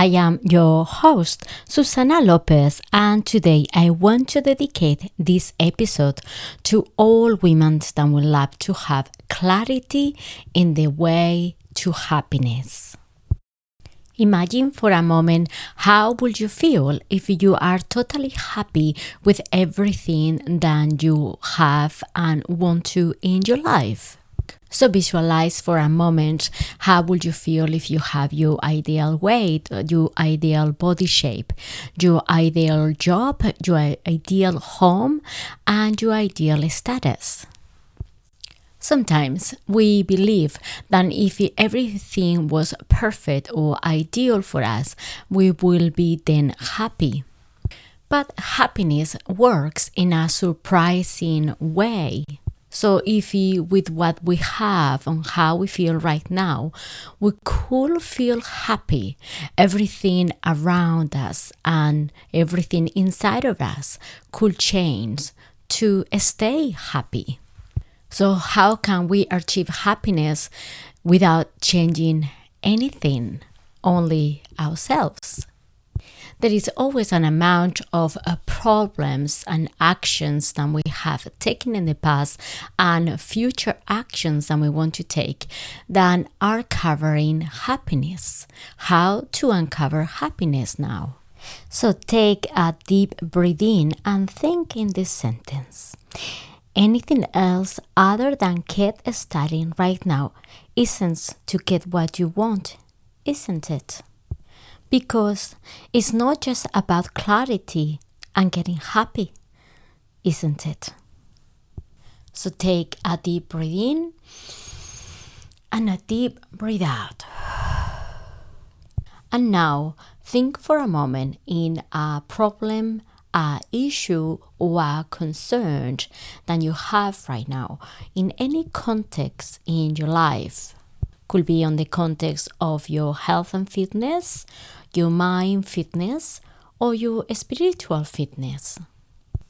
over 49. I am your host, Susana Lopez, and today I want to dedicate this episode to all women that would love to have clarity in the way to happiness. Imagine for a moment how would you feel if you are totally happy with everything that you have and want to in your life. So visualize for a moment how would you feel if you have your ideal weight, uh, your ideal body shape, your ideal job, your ideal home, and your ideal status. Sometimes we believe that if everything was perfect or ideal for us, we will be then happy. But happiness works in a surprising way. So, if we, with what we have and how we feel right now, we could feel happy, everything around us and everything inside of us could change to stay happy. So, how can we achieve happiness without changing anything, only ourselves? There is always an amount of uh, problems and actions that we have taken in the past and future actions that we want to take that are covering happiness. How to uncover happiness now? So take a deep breath in and think in this sentence. Anything else other than get starting right now isn't to get what you want, isn't it? Because it's not just about clarity and getting happy, isn't it? So take a deep breath in and a deep breath out. And now think for a moment in a problem, a issue, or a concern that you have right now in any context in your life. Could be on the context of your health and fitness, your mind fitness or your spiritual fitness.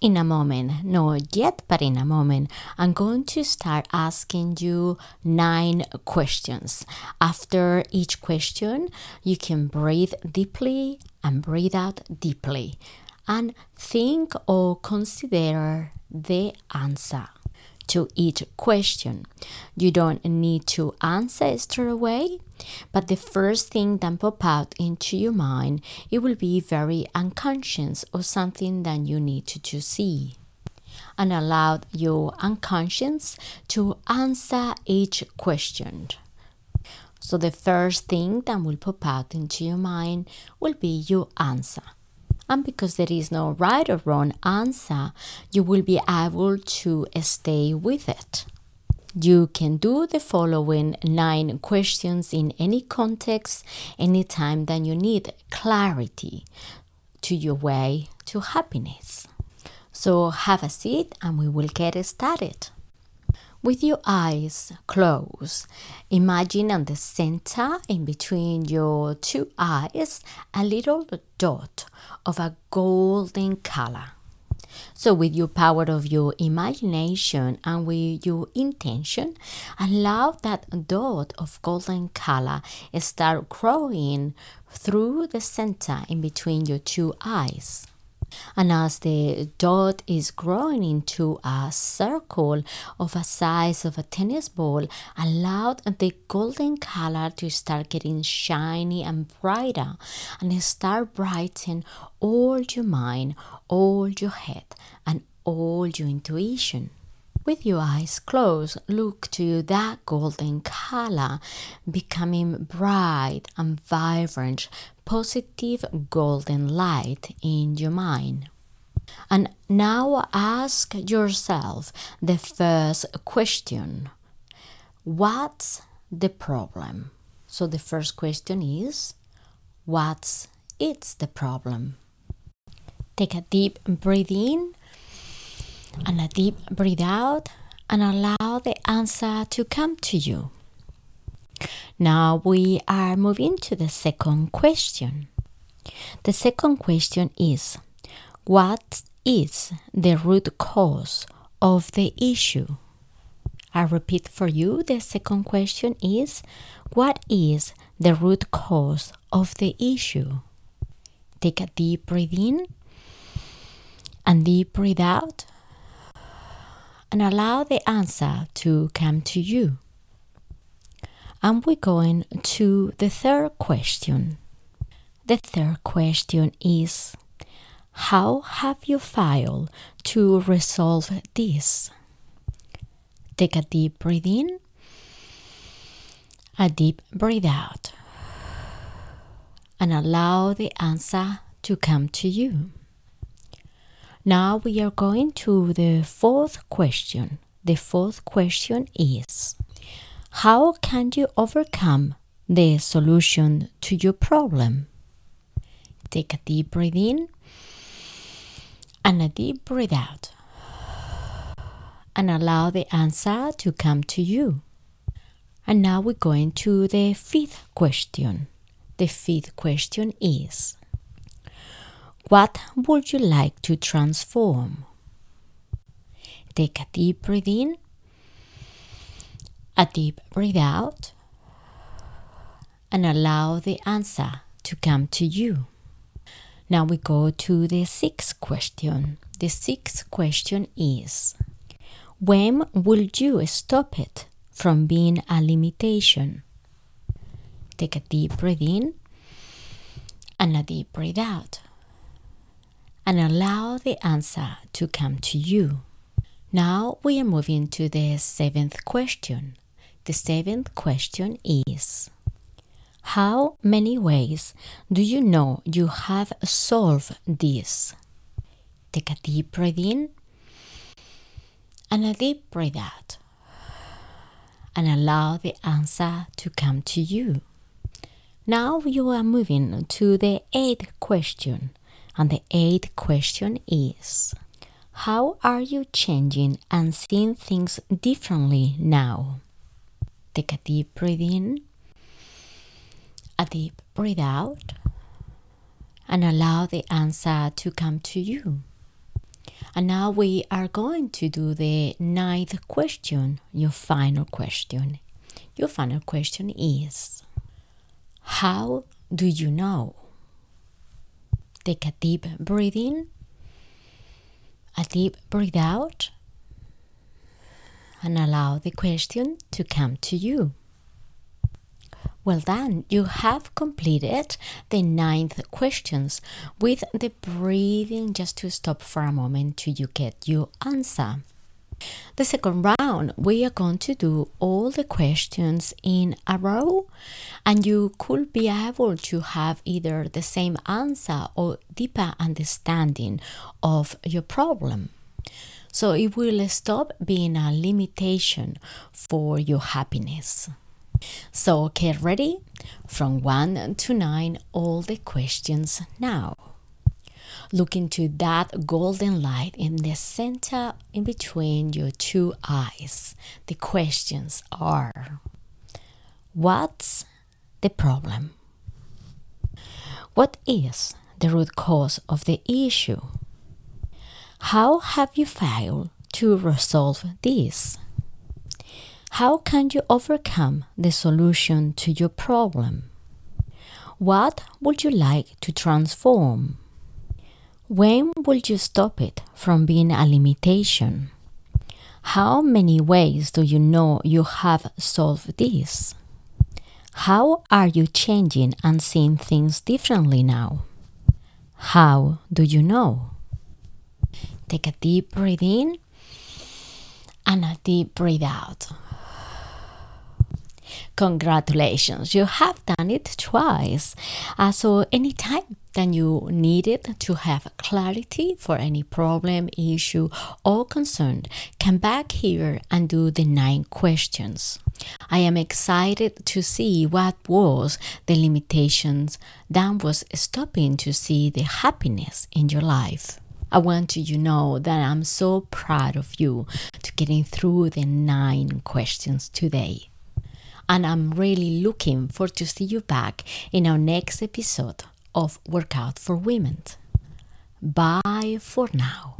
In a moment, not yet, but in a moment, I'm going to start asking you nine questions. After each question, you can breathe deeply and breathe out deeply and think or consider the answer to each question. You don't need to answer straight away, but the first thing that pop out into your mind, it will be very unconscious or something that you need to, to see. And allow your unconscious to answer each question. So the first thing that will pop out into your mind will be your answer and because there is no right or wrong answer, you will be able to stay with it. You can do the following nine questions in any context, anytime that you need clarity to your way to happiness. So have a seat and we will get started. With your eyes closed, imagine on the center in between your two eyes a little dot of a golden color. So, with your power of your imagination and with your intention, allow that dot of golden color start growing through the center in between your two eyes. And as the dot is growing into a circle of a size of a tennis ball, allow the golden color to start getting shiny and brighter and start brightening all your mind, all your head, and all your intuition. With your eyes closed, look to that golden color becoming bright and vibrant, positive golden light in your mind. And now ask yourself the first question What's the problem? So the first question is What's it's the problem? Take a deep breath in and a deep breathe out and allow the answer to come to you. Now we are moving to the second question. The second question is What is the root cause of the issue? I repeat for you the second question is What is the root cause of the issue. Take a deep breath in and deep breathe out and allow the answer to come to you. And we're going to the third question. The third question is How have you failed to resolve this? Take a deep breath in, a deep breath out, and allow the answer to come to you. Now we are going to the fourth question. The fourth question is How can you overcome the solution to your problem? Take a deep breath in and a deep breath out. And allow the answer to come to you. And now we're going to the fifth question. The fifth question is what would you like to transform? Take a deep breath in, a deep breath out, and allow the answer to come to you. Now we go to the sixth question. The sixth question is When will you stop it from being a limitation? Take a deep breath in and a deep breath out and allow the answer to come to you. Now we are moving to the seventh question. The seventh question is How many ways do you know you have solved this? Take a deep breath in and a deep breath out and allow the answer to come to you. Now you are moving to the eighth question. And the eighth question is How are you changing and seeing things differently now? Take a deep breath in, a deep breath out, and allow the answer to come to you. And now we are going to do the ninth question, your final question. Your final question is How do you know? Take a deep breath in, a deep breath out, and allow the question to come to you. Well done, you have completed the ninth questions with the breathing just to stop for a moment till you get your answer. The second round, we are going to do all the questions in a row, and you could be able to have either the same answer or deeper understanding of your problem. So it will stop being a limitation for your happiness. So get ready from 1 to 9 all the questions now. Look into that golden light in the center in between your two eyes. The questions are What's the problem? What is the root cause of the issue? How have you failed to resolve this? How can you overcome the solution to your problem? What would you like to transform? When will you stop it from being a limitation? How many ways do you know you have solved this? How are you changing and seeing things differently now? How do you know? Take a deep breath in and a deep breath out. Congratulations, you have done it twice. Uh, so, anytime that you needed to have clarity for any problem, issue, or concern, come back here and do the nine questions. I am excited to see what was the limitations that was stopping to see the happiness in your life. I want you to know that I'm so proud of you to getting through the nine questions today and I'm really looking forward to see you back in our next episode of Workout for Women. Bye for now.